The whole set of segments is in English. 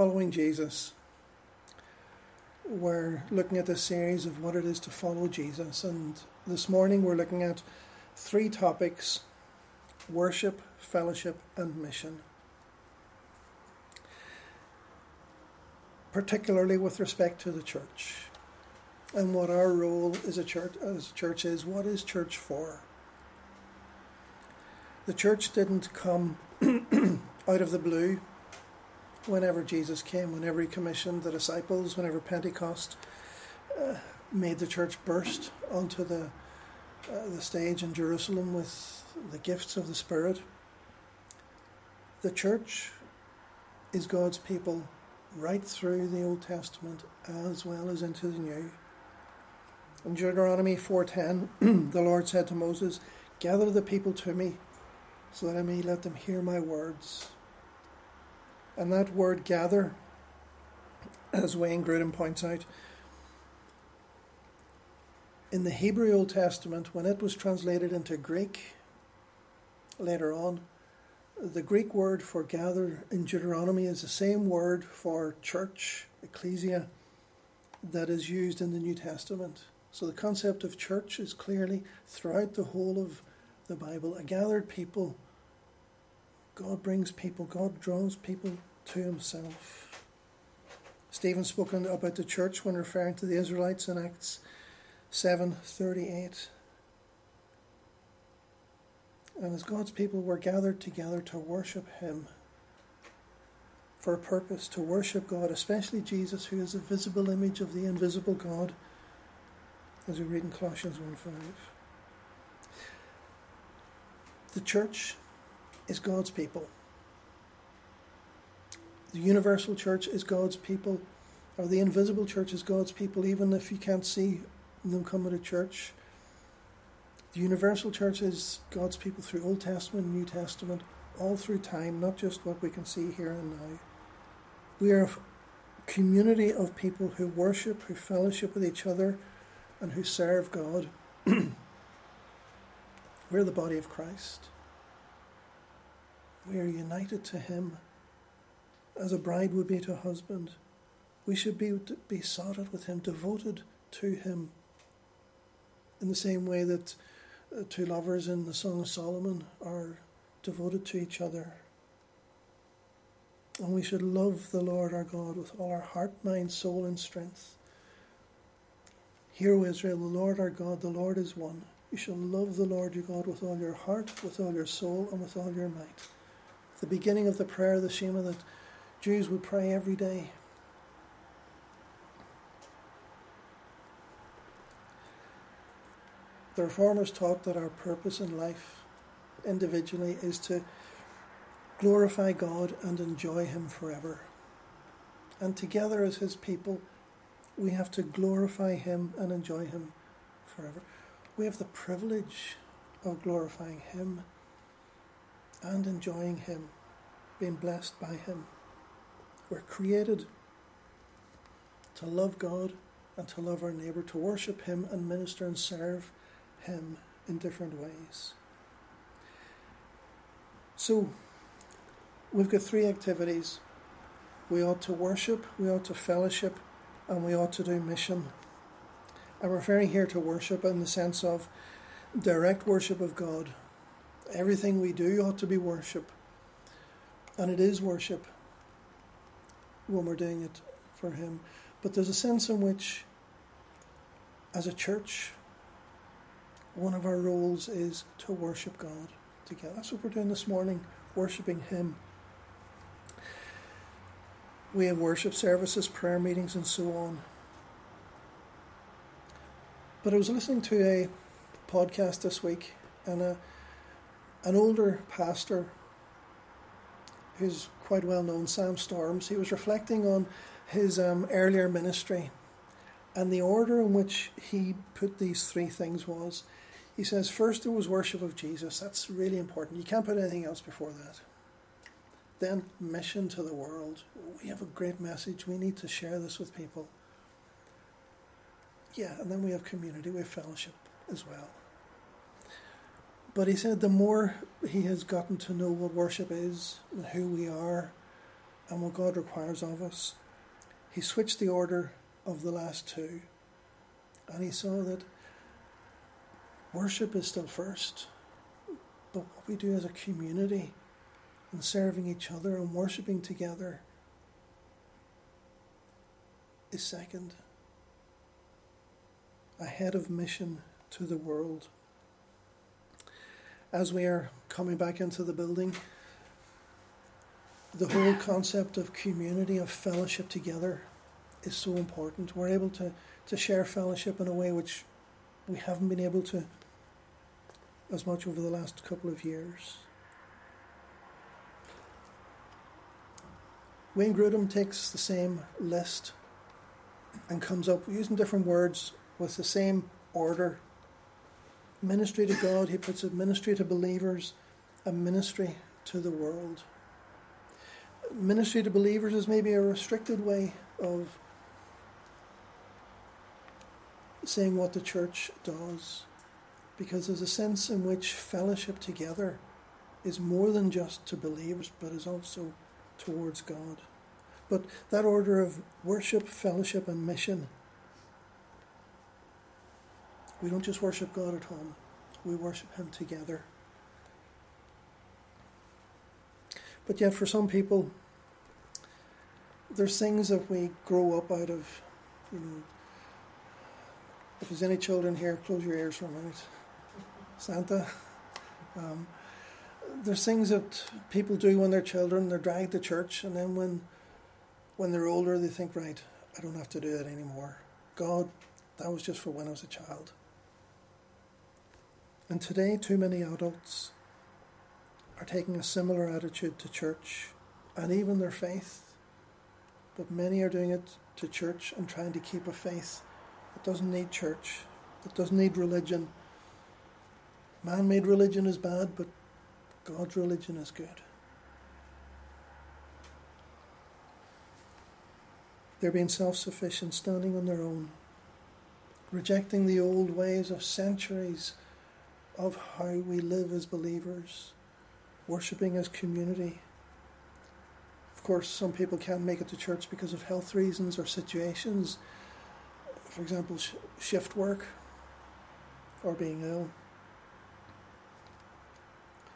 following Jesus. We're looking at this series of what it is to follow Jesus, and this morning we're looking at three topics worship, fellowship, and mission. Particularly with respect to the church and what our role as a church as a church is. What is church for? The church didn't come out of the blue whenever Jesus came, whenever he commissioned the disciples, whenever Pentecost uh, made the church burst onto the uh, the stage in Jerusalem with the gifts of the Spirit. The church is God's people right through the Old Testament as well as into the New. In Deuteronomy 4:10, the Lord said to Moses, "Gather the people to me, so that I may let them hear my words." And that word gather, as Wayne Grudem points out, in the Hebrew Old Testament, when it was translated into Greek later on, the Greek word for gather in Deuteronomy is the same word for church, ecclesia, that is used in the New Testament. So the concept of church is clearly throughout the whole of the Bible a gathered people. God brings people, God draws people to himself. Stephen spoke about the church when referring to the Israelites in Acts 7:38. And as God's people were gathered together to worship him for a purpose, to worship God, especially Jesus, who is a visible image of the invisible God, as we read in Colossians 1:5. The church is God's people. The universal church is God's people, or the invisible church is God's people, even if you can't see them coming to church. The universal church is God's people through Old Testament New Testament, all through time, not just what we can see here and now. We are a community of people who worship, who fellowship with each other, and who serve God. We're the body of Christ. We are united to Him as a bride would be to a husband. We should be besotted with him, devoted to him, in the same way that uh, two lovers in the Song of Solomon are devoted to each other. And we should love the Lord our God with all our heart, mind, soul, and strength. Hear, O Israel, the Lord our God, the Lord is one. You shall love the Lord your God with all your heart, with all your soul, and with all your might. The beginning of the prayer, the Shema that Jews would pray every day. The Reformers taught that our purpose in life individually is to glorify God and enjoy Him forever. And together as His people, we have to glorify Him and enjoy Him forever. We have the privilege of glorifying Him and enjoying Him, being blessed by Him. We're created to love God and to love our neighbour, to worship Him and minister and serve Him in different ways. So, we've got three activities. We ought to worship, we ought to fellowship, and we ought to do mission. I'm referring here to worship in the sense of direct worship of God. Everything we do ought to be worship. And it is worship when we're doing it for Him. But there's a sense in which, as a church, one of our roles is to worship God together. That's what we're doing this morning, worshipping Him. We have worship services, prayer meetings, and so on. But I was listening to a podcast this week, and a, an older pastor who's quite well known, Sam Storms, he was reflecting on his um, earlier ministry. And the order in which he put these three things was he says, first there was worship of Jesus. That's really important. You can't put anything else before that. Then mission to the world. We have a great message. We need to share this with people. Yeah, and then we have community, we have fellowship as well. But he said the more he has gotten to know what worship is and who we are and what God requires of us. He switched the order of the last two, and he saw that worship is still first, but what we do as a community and serving each other and worshipping together is second, ahead of mission to the world. As we are coming back into the building, the whole concept of community, of fellowship together, is so important. We're able to, to share fellowship in a way which we haven't been able to as much over the last couple of years. Wayne Grudem takes the same list and comes up using different words with the same order. Ministry to God, he puts a ministry to believers, a ministry to the world. Ministry to believers is maybe a restricted way of saying what the church does, because there's a sense in which fellowship together is more than just to believers, but is also towards God. But that order of worship, fellowship, and mission, we don't just worship God at home, we worship Him together. But yet, for some people, there's things that we grow up out of, you know. If there's any children here, close your ears for a minute. Santa. Um, there's things that people do when they're children. They're dragged to church, and then when when they're older, they think, right, I don't have to do that anymore. God, that was just for when I was a child. And today, too many adults are taking a similar attitude to church and even their faith. But many are doing it to church and trying to keep a faith that doesn't need church, that doesn't need religion. Man made religion is bad, but God's religion is good. They're being self sufficient, standing on their own, rejecting the old ways of centuries of how we live as believers, worshipping as community. Of course, some people can't make it to church because of health reasons or situations. For example, sh- shift work or being ill.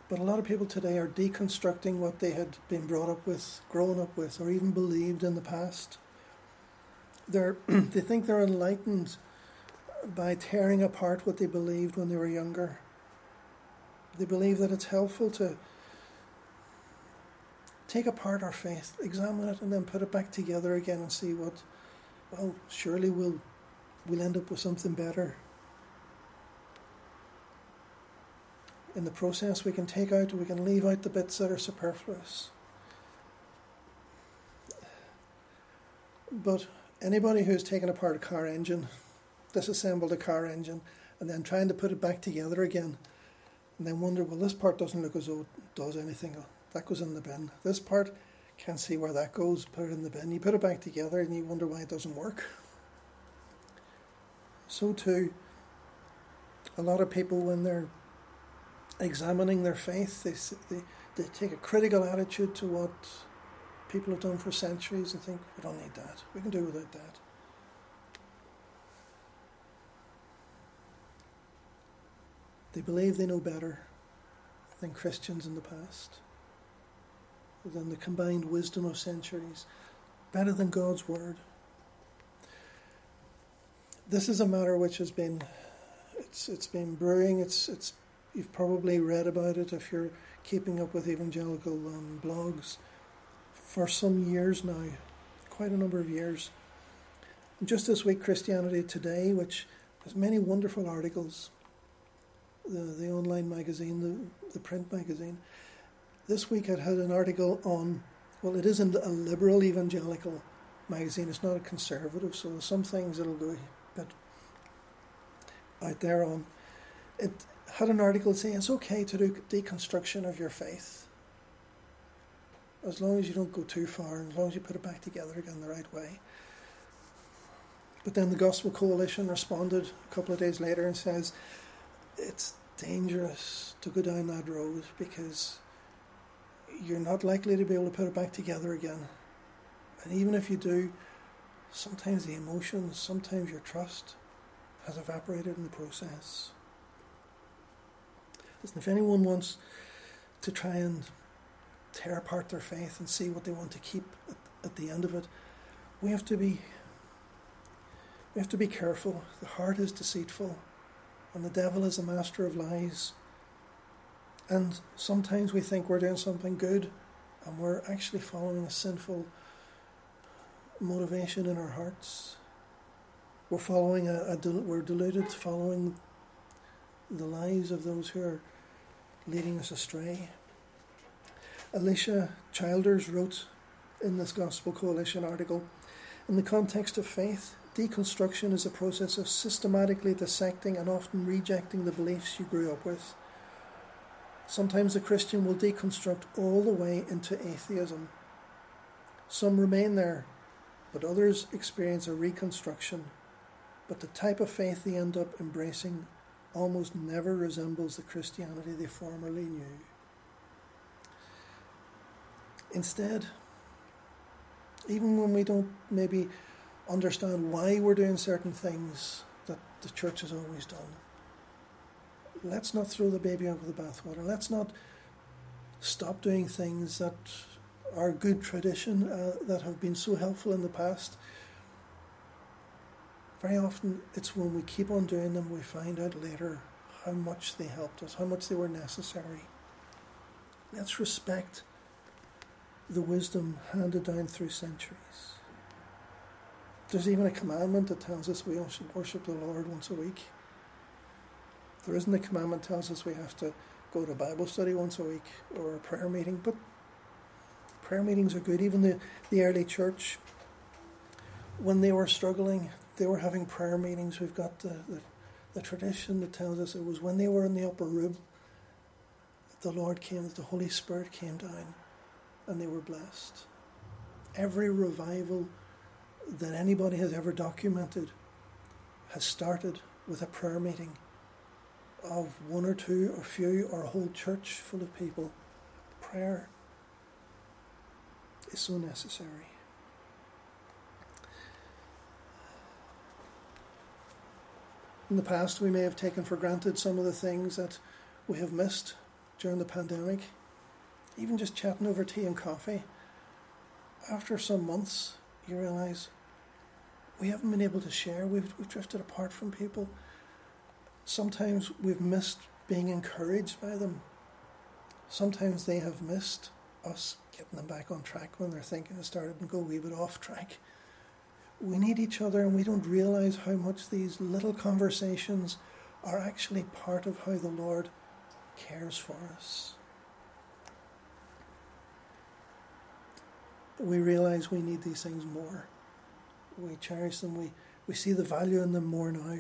But a lot of people today are deconstructing what they had been brought up with, grown up with, or even believed in the past. They're, they think they're enlightened by tearing apart what they believed when they were younger. They believe that it's helpful to take apart our faith, examine it, and then put it back together again and see what, well, surely we'll, we'll end up with something better. In the process, we can take out, we can leave out the bits that are superfluous. But anybody who's taken apart a car engine, disassembled a car engine, and then trying to put it back together again, and then wonder, well, this part doesn't look as though it does anything. That goes in the bin. This part, can't see where that goes, put it in the bin. You put it back together and you wonder why it doesn't work. So, too, a lot of people, when they're examining their faith, they, they, they take a critical attitude to what people have done for centuries and think, we don't need that. We can do without that. They believe they know better than Christians in the past, than the combined wisdom of centuries, better than God's Word. This is a matter which has been it's it's been brewing. It's it's you've probably read about it if you're keeping up with evangelical um, blogs for some years now, quite a number of years. Just this week, Christianity Today, which has many wonderful articles the, the online magazine, the, the print magazine. This week it had an article on, well, it isn't a liberal evangelical magazine, it's not a conservative, so some things it'll go a bit out there on. It had an article saying it's okay to do deconstruction of your faith. As long as you don't go too far, and as long as you put it back together again the right way. But then the Gospel Coalition responded a couple of days later and says, it's dangerous to go down that road because you're not likely to be able to put it back together again And even if you do, sometimes the emotions, sometimes your trust has evaporated in the process. Listen, if anyone wants to try and tear apart their faith and see what they want to keep at, at the end of it, we have to be we have to be careful. The heart is deceitful, and the devil is a master of lies. And sometimes we think we're doing something good, and we're actually following a sinful motivation in our hearts. We're following a, a we're deluded, following the lies of those who are leading us astray. Alisa Childers wrote in this Gospel Coalition article In the context of faith, deconstruction is a process of systematically dissecting and often rejecting the beliefs you grew up with. Sometimes a Christian will deconstruct all the way into atheism. Some remain there, but others experience a reconstruction. But the type of faith they end up embracing almost never resembles the Christianity they formerly knew. Instead, even when we don't maybe understand why we're doing certain things that the church has always done, let's not throw the baby out with the bathwater. Let's not stop doing things that are good tradition uh, that have been so helpful in the past. Very often, it's when we keep on doing them we find out later how much they helped us, how much they were necessary. Let's respect the wisdom handed down through centuries. There's even a commandment that tells us we should worship the Lord once a week. There isn't a commandment that tells us we have to go to Bible study once a week or a prayer meeting, but prayer meetings are good. Even the, the early church, when they were struggling, they were having prayer meetings. We've got the, the, the tradition that tells us it was when they were in the upper room that the Lord came, that the Holy Spirit came down and they were blessed. Every revival that anybody has ever documented has started with a prayer meeting of one or two or few or a whole church full of people. Prayer is so necessary. In the past, we may have taken for granted some of the things that we have missed during the pandemic even just chatting over tea and coffee, after some months, you realize we haven't been able to share. We've, we've drifted apart from people. Sometimes we've missed being encouraged by them. Sometimes they have missed us getting them back on track when they're thinking it started and go a wee bit off track. We need each other, and we don't realize how much these little conversations are actually part of how the Lord cares for us. We realize we need these things more. We cherish them, we, we see the value in them more now.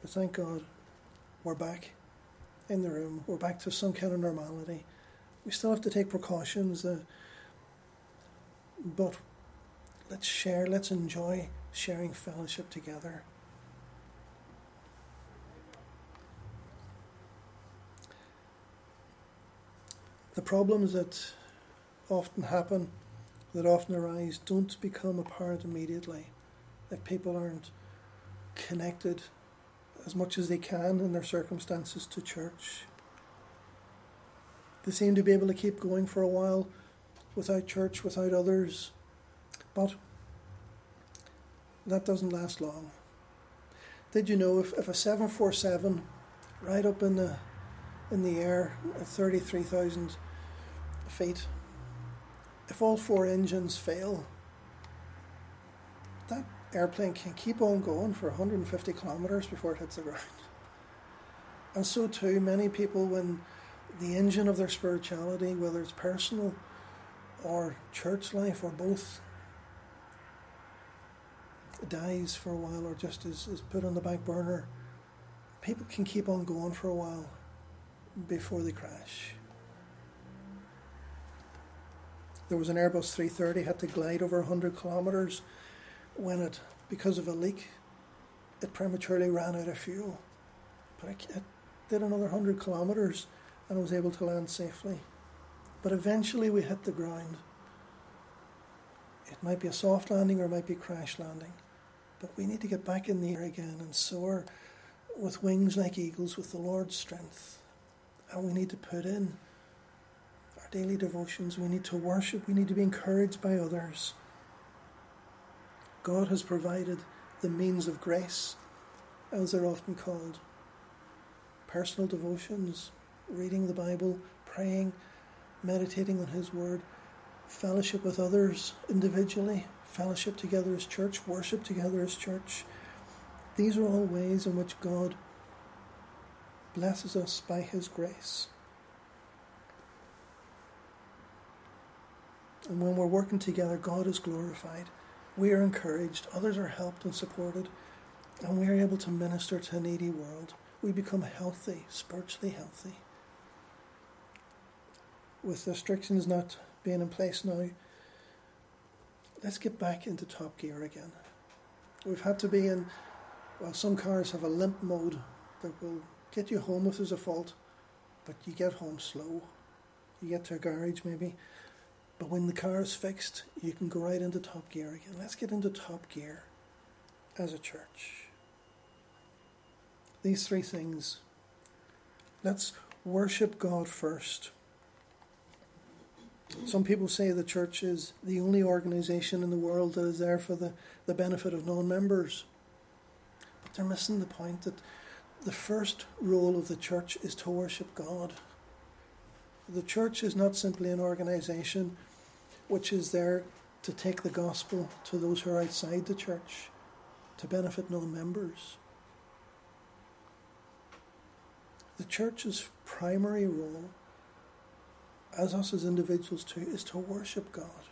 But thank God we're back in the room. We're back to some kind of normality. We still have to take precautions, uh, but let's share, let's enjoy sharing fellowship together. The problems that often happen, that often arise, don't become apparent immediately. If people aren't connected as much as they can in their circumstances to church. They seem to be able to keep going for a while without church, without others, but that doesn't last long. Did you know if, if a 747 right up in the in the air at 33,000 feet. If all four engines fail, that airplane can keep on going for 150 kilometres before it hits the ground. And so, too, many people, when the engine of their spirituality, whether it's personal or church life or both, dies for a while or just is, is put on the back burner, people can keep on going for a while before they crash. There was an Airbus 330 had to glide over 100 kilometres when it, because of a leak, it prematurely ran out of fuel. But it, it did another 100 kilometres and was able to land safely. but eventually we hit the ground. It might be a soft landing or it might be crash landing, but we need to get back in the air again and soar with wings like eagles with the Lord's strength. And we need to put in daily devotions. We need to worship. We need to be encouraged by others. God has provided the means of grace, as they're often called. Personal devotions, reading the Bible, praying, meditating on His Word, fellowship with others individually, fellowship together as church, worship together as church. These are all ways in which God blesses us by His grace. And when we're working together, God is glorified. We are encouraged, others are helped and supported, and we are able to minister to a needy world. We become healthy, spiritually healthy. With restrictions not being in place now, let's get back into top gear again. We've had to be in, well, some cars have a limp mode that will get you home if there's a fault, but you get home slow. You get to a garage maybe, but when the car is fixed, you can go right into top gear again. Let's get into top gear as a church. These three things. Let's worship God first. Some people say the church is the only organization in the world that is there for the, the benefit of non members. But they're missing the point that the first role of the church is to worship God. The church is not simply an organization which is there to take the gospel to those who are outside the church to benefit non members. The church's primary role, as us as individuals too, is to worship God.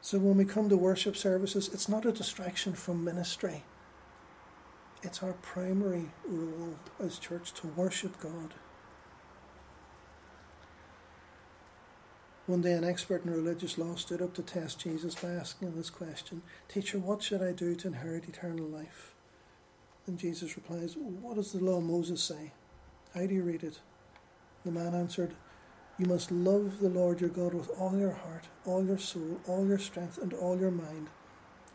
So when we come to worship services, it's not a distraction from ministry. It's our primary role as church to worship God. One day, an expert in religious law stood up to test Jesus by asking him this question Teacher, what should I do to inherit eternal life? And Jesus replies, What does the law of Moses say? How do you read it? The man answered, You must love the Lord your God with all your heart, all your soul, all your strength, and all your mind,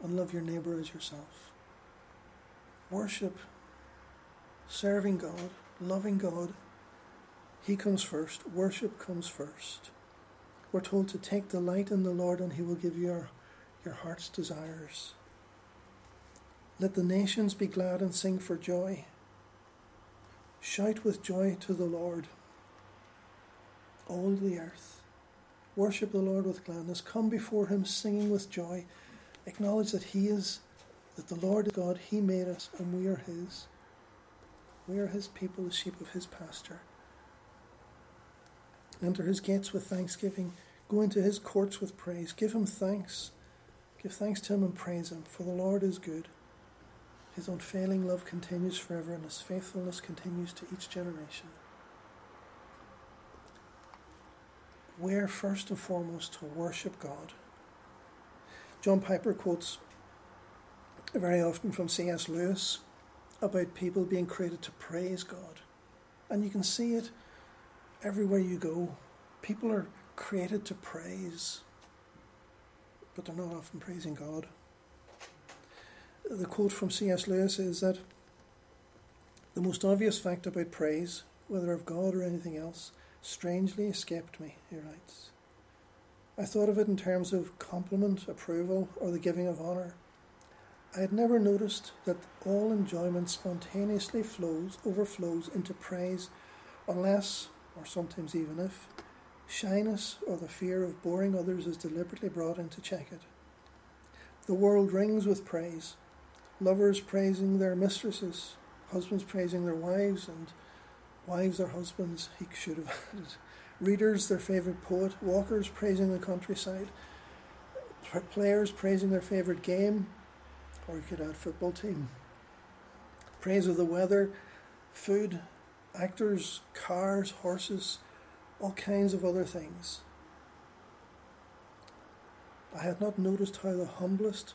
and love your neighbour as yourself worship, serving God, loving God, He comes first. Worship comes first. We're told to take delight in the Lord and He will give you your, your heart's desires. Let the nations be glad and sing for joy. Shout with joy to the Lord, all the earth. Worship the Lord with gladness. Come before Him singing with joy. Acknowledge that He is that the Lord is God, He made us, and we are His. We are His people, the sheep of His pasture. Enter His gates with thanksgiving, go into His courts with praise. Give Him thanks. Give thanks to Him and praise Him, for the Lord is good. His unfailing love continues forever, and His faithfulness continues to each generation. We're first and foremost to worship God. John Piper quotes very often from C.S. Lewis about people being created to praise God. And you can see it everywhere you go. People are created to praise, but they're not often praising God. The quote from C.S. Lewis is that the most obvious fact about praise, whether of God or anything else, strangely escaped me, he writes. I thought of it in terms of compliment, approval, or the giving of honour. I had never noticed that all enjoyment spontaneously flows, overflows into praise, unless, or sometimes even if, shyness or the fear of boring others is deliberately brought in to check it. The world rings with praise, lovers praising their mistresses, husbands praising their wives, and wives their husbands, he should have added, readers their favourite poet, walkers praising the countryside, players praising their favourite game, or you could add football team. Praise of the weather, food, actors, cars, horses, all kinds of other things. I had not noticed how the humblest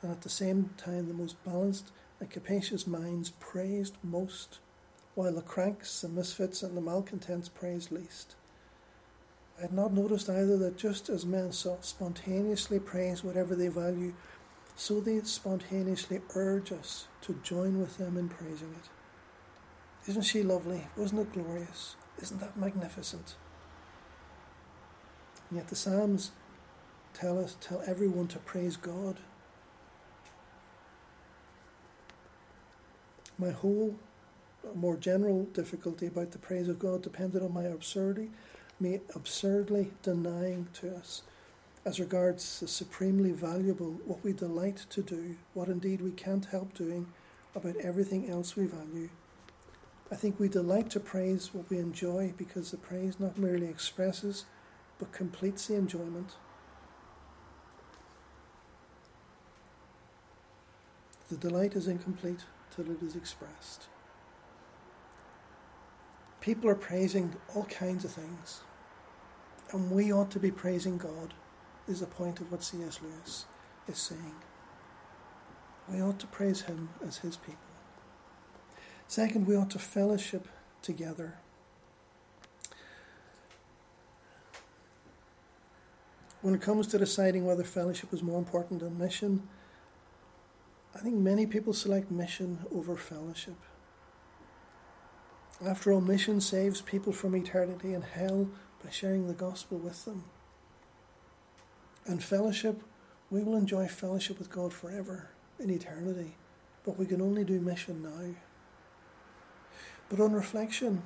and at the same time the most balanced and capacious minds praised most, while the cranks, the misfits, and the malcontents praised least. I had not noticed either that just as men spontaneously praise whatever they value, so they spontaneously urge us to join with them in praising it. Isn't she lovely? Wasn't it glorious? Isn't that magnificent? And yet the Psalms tell us, tell everyone to praise God. My whole more general difficulty about the praise of God depended on my absurdity, me absurdly denying to us, as regards the supremely valuable, what we delight to do, what indeed we can't help doing about everything else we value. I think we delight to praise what we enjoy because the praise not merely expresses but completes the enjoyment. The delight is incomplete till it is expressed. People are praising all kinds of things, and we ought to be praising God, is the point of what C.S. Lewis is saying. We ought to praise Him as His people. Second, we ought to fellowship together. When it comes to deciding whether fellowship is more important than mission, I think many people select mission over fellowship. After all, mission saves people from eternity and hell by sharing the gospel with them. And fellowship, we will enjoy fellowship with God forever in eternity, but we can only do mission now. But on reflection,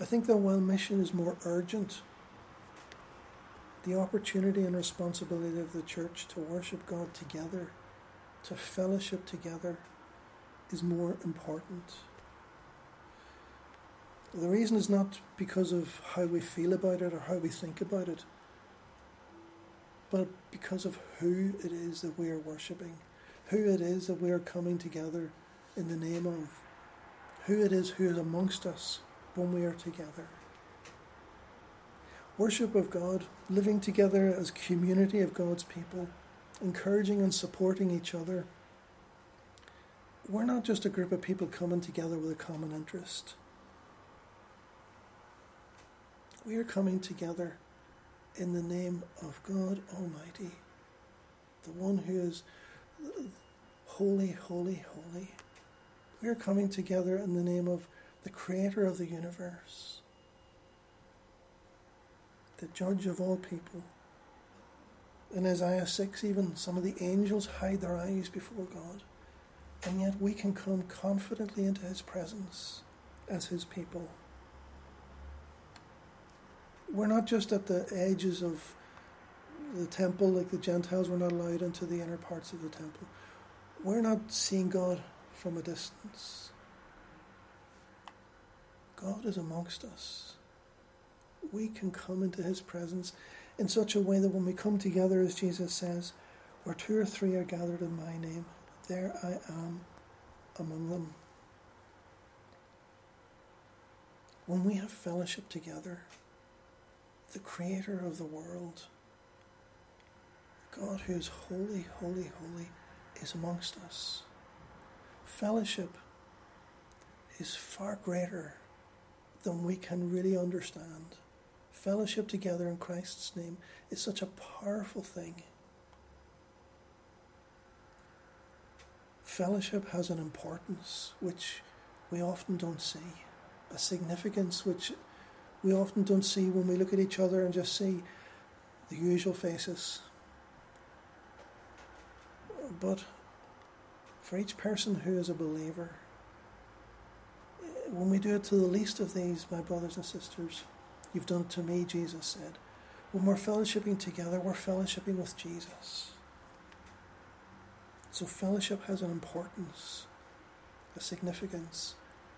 I think that while mission is more urgent, the opportunity and responsibility of the church to worship God together to fellowship together is more important. The reason is not because of how we feel about it or how we think about it, but because of who it is that we are worshipping, who it is that we are coming together in the name of, who it is who is amongst us when we are together. Worship of God, living together as community of God's people encouraging and supporting each other. We're not just a group of people coming together with a common interest. We are coming together in the name of God Almighty, the one who is holy, holy, holy. We are coming together in the name of the Creator of the universe, the Judge of all people in Isaiah 6, even some of the angels hide their eyes before God. And yet we can come confidently into His presence as His people. We're not just at the edges of the temple like the Gentiles, we're not allowed into the inner parts of the temple. We're not seeing God from a distance. God is amongst us. We can come into His presence in such a way that when we come together, as Jesus says, where two or three are gathered in my name, there I am among them. When we have fellowship together, the Creator of the world, God who is holy, holy, holy, is amongst us. Fellowship is far greater than we can really understand fellowship together in Christ's name is such a powerful thing. Fellowship has an importance which we often don't see, a significance which we often don't see when we look at each other and just see the usual faces. But for each person who is a believer, eh, when we do it to the least of these, my brothers and sisters, You've done it to me, Jesus said. When we're fellowshipping together, we're fellowshipping with Jesus. So, fellowship has an importance, a significance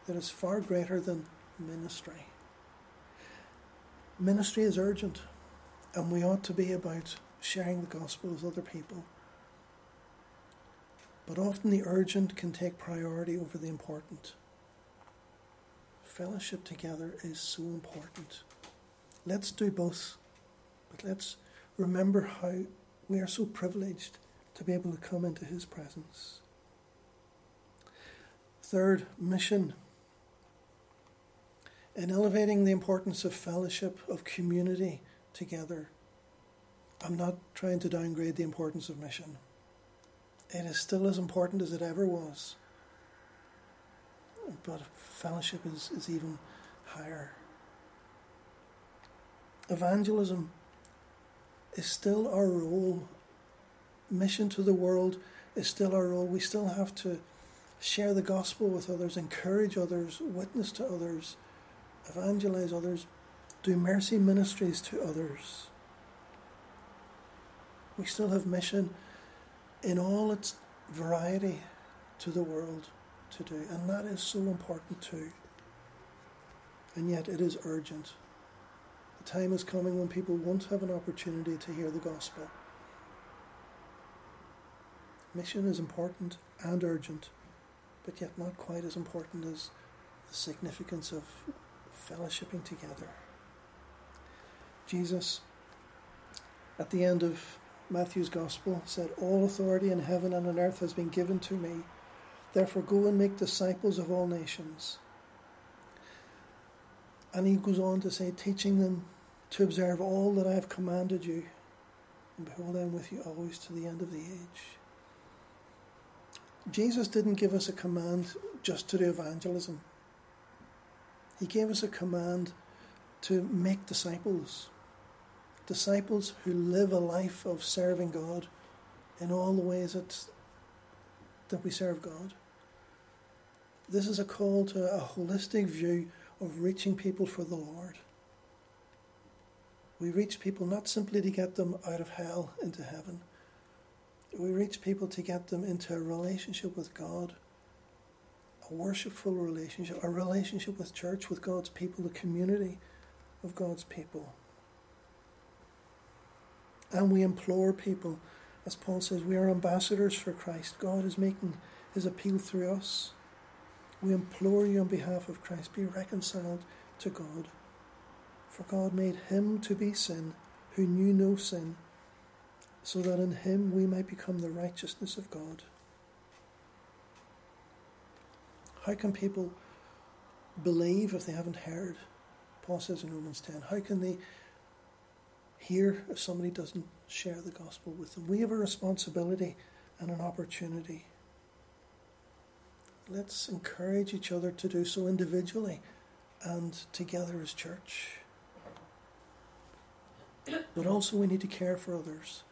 that is far greater than ministry. Ministry is urgent, and we ought to be about sharing the gospel with other people. But often the urgent can take priority over the important. Fellowship together is so important. Let's do both. But let's remember how we are so privileged to be able to come into His presence. Third, mission. In elevating the importance of fellowship, of community, together. I'm not trying to downgrade the importance of mission. It is still as important as it ever was. But fellowship is, is even higher. Evangelism is still our role. Mission to the world is still our role. We still have to share the gospel with others, encourage others, witness to others, evangelize others, do mercy ministries to others. We still have mission in all its variety to the world to do, and that is so important too. And yet it is urgent. The time is coming when people won't have an opportunity to hear the gospel. Mission is important and urgent, but yet not quite as important as the significance of fellowshipping together. Jesus, at the end of Matthew's Gospel, said, All authority in heaven and on earth has been given to me. Therefore, go and make disciples of all nations. And he goes on to say, teaching them to observe all that I have commanded you. And behold, I am with you always to the end of the age. Jesus didn't give us a command just to do evangelism. He gave us a command to make disciples. Disciples who live a life of serving God in all the ways that, that we serve God. This is a call to a holistic view of reaching people for the Lord. We reach people not simply to get them out of hell into heaven. We reach people to get them into a relationship with God a worshipful relationship, a relationship with church, with God's people, the community of God's people. And we implore people, as Paul says, we are ambassadors for Christ. God is making his appeal through us. We implore you on behalf of Christ, be reconciled to God. For God made him to be sin who knew no sin, so that in him we might become the righteousness of God. How can people believe if they haven't heard? Paul says in Romans 10. How can they hear if somebody doesn't share the gospel with them? We have a responsibility and an opportunity. Let's encourage each other to do so individually and together as church. But also, we need to care for others.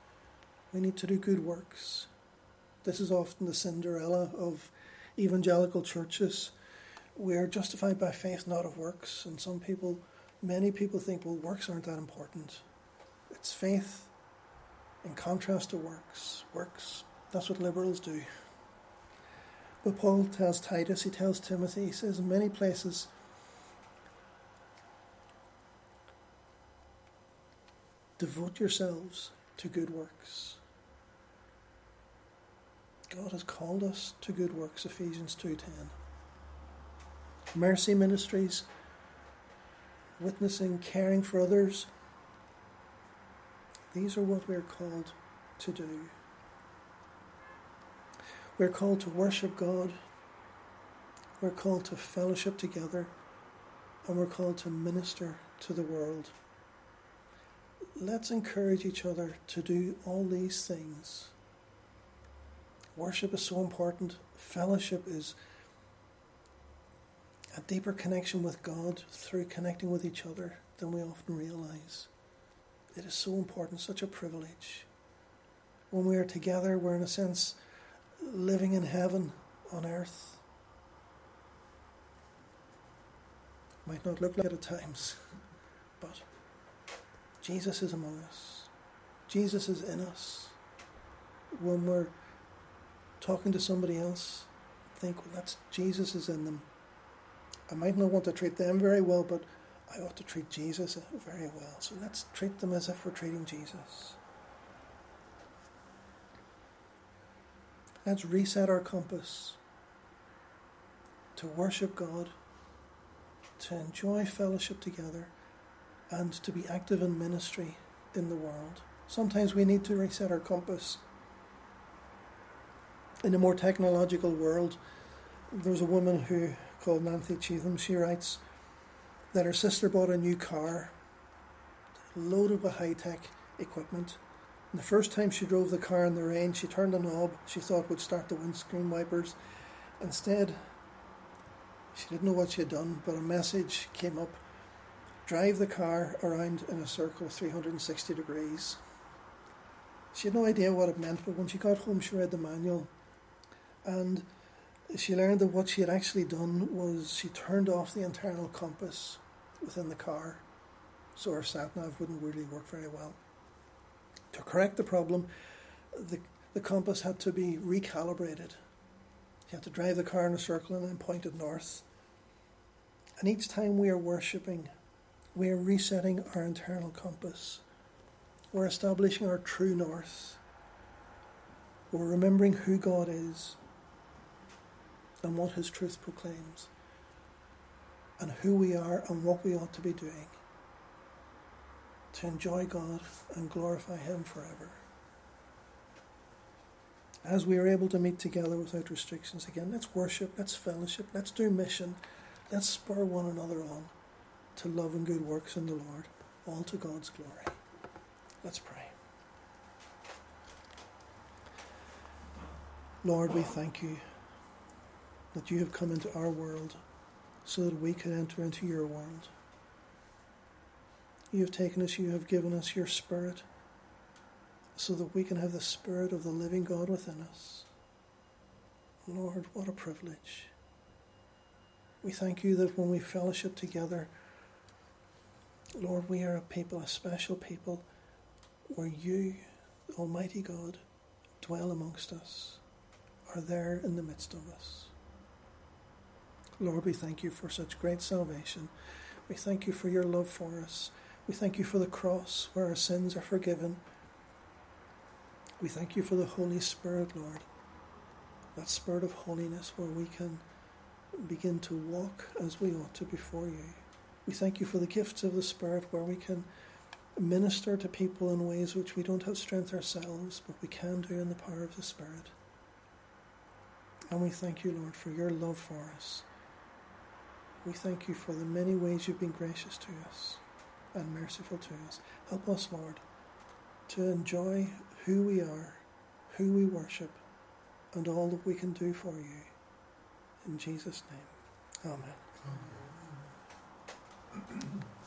We need to do good works. This is often the Cinderella of evangelical churches, we are justified by faith, not of works. And some people, many people think, well, works aren't that important. It's faith in contrast to works. Works, that's what liberals do. But Paul tells Titus, he tells Timothy, he says in many places, devote yourselves to good works. God has called us to good works, Ephesians 2:10. Mercy ministries, witnessing, caring for others. These are what we're called to do. We're called to worship God. We're called to fellowship together. And we're called to minister to the world. Let's encourage each other to do all these things Worship is so important. Fellowship is a deeper connection with God through connecting with each other than we often realize. It is so important, such a privilege. When we are together, we're in a sense living in heaven on earth. Might not look like it at times, but Jesus is among us. Jesus is in us. When we're talking to somebody else, think, well, that's Jesus is in them. I might not want to treat them very well, but I ought to treat Jesus very well. So let's treat them as if we're treating Jesus. Let's reset our compass to worship God, to enjoy fellowship together, and to be active in ministry in the world. Sometimes we need to reset our compass in a more technological world, there's a woman who called Nancy Cheetham. She writes that her sister bought a new car loaded with high tech equipment. And the first time she drove the car in the rain, she turned a knob she thought would start the windscreen wipers. Instead, she didn't know what she had done, but a message came up drive the car around in a circle of 360 degrees. She had no idea what it meant, but when she got home, she read the manual and she learned that what she had actually done was she turned off the internal compass within the car so her sat nav wouldn't really work very well. To correct the problem, the, the compass had to be recalibrated. She had to drive the car in a circle and then point it north. And each time we are worshipping, we are resetting our internal compass. We're establishing our true north. We're remembering who God is and what His truth proclaims, and who we are and what we ought to be doing to enjoy God and glorify Him forever. As we are able to meet together without restrictions again, let's worship, let's fellowship, let's do mission, let's spur one another on to love and good works in the Lord, all to God's glory. Let's pray. Lord, we thank you that you have come into our world so that we could enter into your world. You have taken us, you have given us your Spirit so that we can have the Spirit of the living God within us. Lord, what a privilege. We thank you that when we fellowship together, Lord, we are a people, a special people, where you, Almighty God, dwell amongst us, are there in the midst of us. Lord, we thank you for such great salvation. We thank you for your love for us. We thank you for the cross where our sins are forgiven. We thank you for the Holy Spirit, Lord, that spirit of holiness where we can begin to walk as we ought to before you. We thank you for the gifts of the Spirit where we can minister to people in ways which we don't have strength ourselves, but we can do in the power of the Spirit. And we thank you, Lord, for your love for us. We thank you for the many ways you've been gracious to us and merciful to us. Help us, Lord, to enjoy who we are, who we worship, and all that we can do for you. In Jesus' name, Amen. Amen.